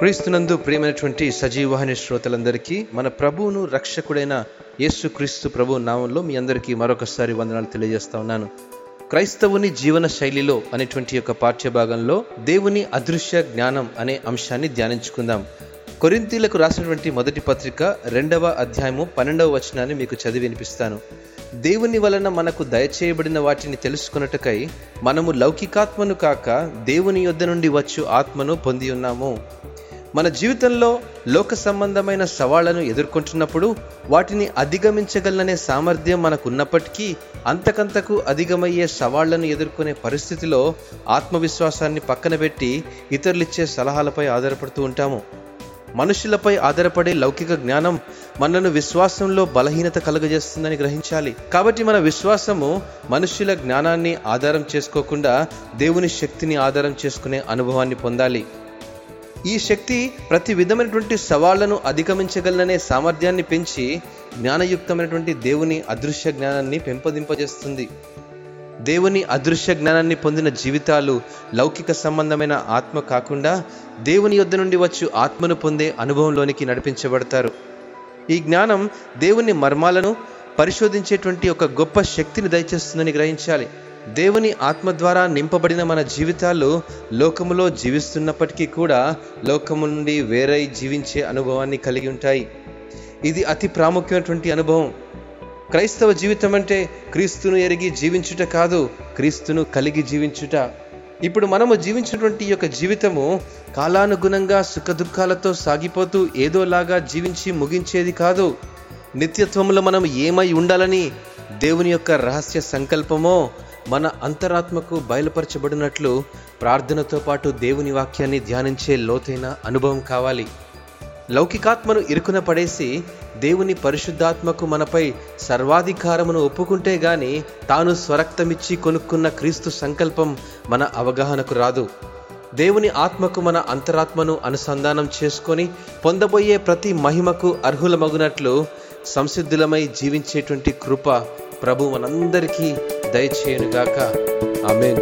క్రీస్తునందు ప్రియమైనటువంటి సజీవహని శ్రోతలందరికీ మన ప్రభువును రక్షకుడైన యేసు క్రీస్తు ప్రభు నామంలో మీ అందరికీ మరొకసారి వందనాలు తెలియజేస్తా ఉన్నాను. క్రైస్తవుని జీవన శైలిలో అనేటువంటి యొక్క పాఠ్యభాగంలో దేవుని అదృశ్య జ్ఞానం అనే అంశాన్ని ధ్యానించుకుందాం. కొరింతీలకు రాసినటువంటి మొదటి పత్రిక రెండవ అధ్యాయము పన్నెండవ వచనాన్ని మీకు చదివి వినిపిస్తాను. దేవుని వలన మనకు దయచేయబడిన వాటిని తెలుసుకున్నట్టుకై మనము లౌకికాత్మను కాక దేవుని యొద్ద నుండి వచ్చు ఆత్మను పొంది ఉన్నాము. మన జీవితంలో లోక సంబంధమైన సవాళ్ళను ఎదుర్కొంటున్నప్పుడు వాటిని అధిగమించగలననే సామర్థ్యం మనకున్నప్పటికీ అంతకంతకు అధిగమయ్యే సవాళ్ళను ఎదుర్కొనే పరిస్థితిలో ఆత్మవిశ్వాసాన్ని పక్కన పెట్టి ఇతరులిచ్చే సలహాలపై ఆధారపడుతూ ఉంటాము. మనుషులపై ఆధారపడే లౌకిక జ్ఞానం మనను విశ్వాసంలో బలహీనత కలుగజేస్తుందని గ్రహించాలి. కాబట్టి మన విశ్వాసము మనుష్యుల జ్ఞానాన్ని ఆధారం చేసుకోకుండా దేవుని శక్తిని ఆధారం చేసుకునే అనుభవాన్ని పొందాలి. ఈ శక్తి ప్రతి విధమైనటువంటి సవాళ్ళను అధిగమించగలననే సామర్థ్యాన్ని పెంచి జ్ఞానయుక్తమైనటువంటి దేవుని అదృశ్య జ్ఞానాన్ని పెంపొందింపజేస్తుంది. దేవుని అదృశ్య జ్ఞానాన్ని పొందిన జీవితాలు లౌకిక సంబంధమైన ఆత్మ కాకుండా దేవుని యొద్ద నుండి వచ్చు ఆత్మను పొందే అనుభవంలోనికి నడిపించబడతారు. ఈ జ్ఞానం దేవుని మర్మాలను పరిశోధించేటువంటి ఒక గొప్ప శక్తిని దయచేస్తుందని గ్రహించాలి. దేవుని ఆత్మ ద్వారా నింపబడిన మన జీవితాలు లోకములో జీవిస్తున్నప్పటికీ కూడా లోకము నుండి వేరై జీవించే అనుభవాన్ని కలిగి ఉంటాయి. ఇది అతి ప్రాముఖ్యమైనటువంటి అనుభవం. క్రైస్తవ జీవితం అంటే క్రీస్తును ఎరిగి జీవించుట కాదు క్రీస్తును కలిగి జీవించుట. ఇప్పుడు మనము జీవించినటువంటి యొక్క జీవితము కాలానుగుణంగా సుఖదుఖాలతో సాగిపోతూ ఏదోలాగా జీవించి ముగించేది కాదు. నిత్యత్వంలో మనం ఏమై ఉండాలని దేవుని యొక్క రహస్య సంకల్పమో మన అంతరాత్మకు బయలుపరచబడినట్లు ప్రార్థనతో పాటు దేవుని వాక్యాన్ని ధ్యానించే లోతైన అనుభవం కావాలి. లౌకికాత్మను ఇరుకున పడేసి దేవుని పరిశుద్ధాత్మకు మనపై సర్వాధికారమును ఒప్పుకుంటే గాని తాను స్వరక్తమిచ్చి కొనుక్కున్న క్రీస్తు సంకల్పం మన అవగాహనకు రాదు. దేవుని ఆత్మకు మన అంతరాత్మను అనుసంధానం చేసుకొని పొందబోయే ప్రతి మహిమకు అర్హులమగునట్లు సంసిద్ధులమై జీవించేటువంటి కృప ప్రభు మనందరికీ దయచేయునుగాక ఆమెన్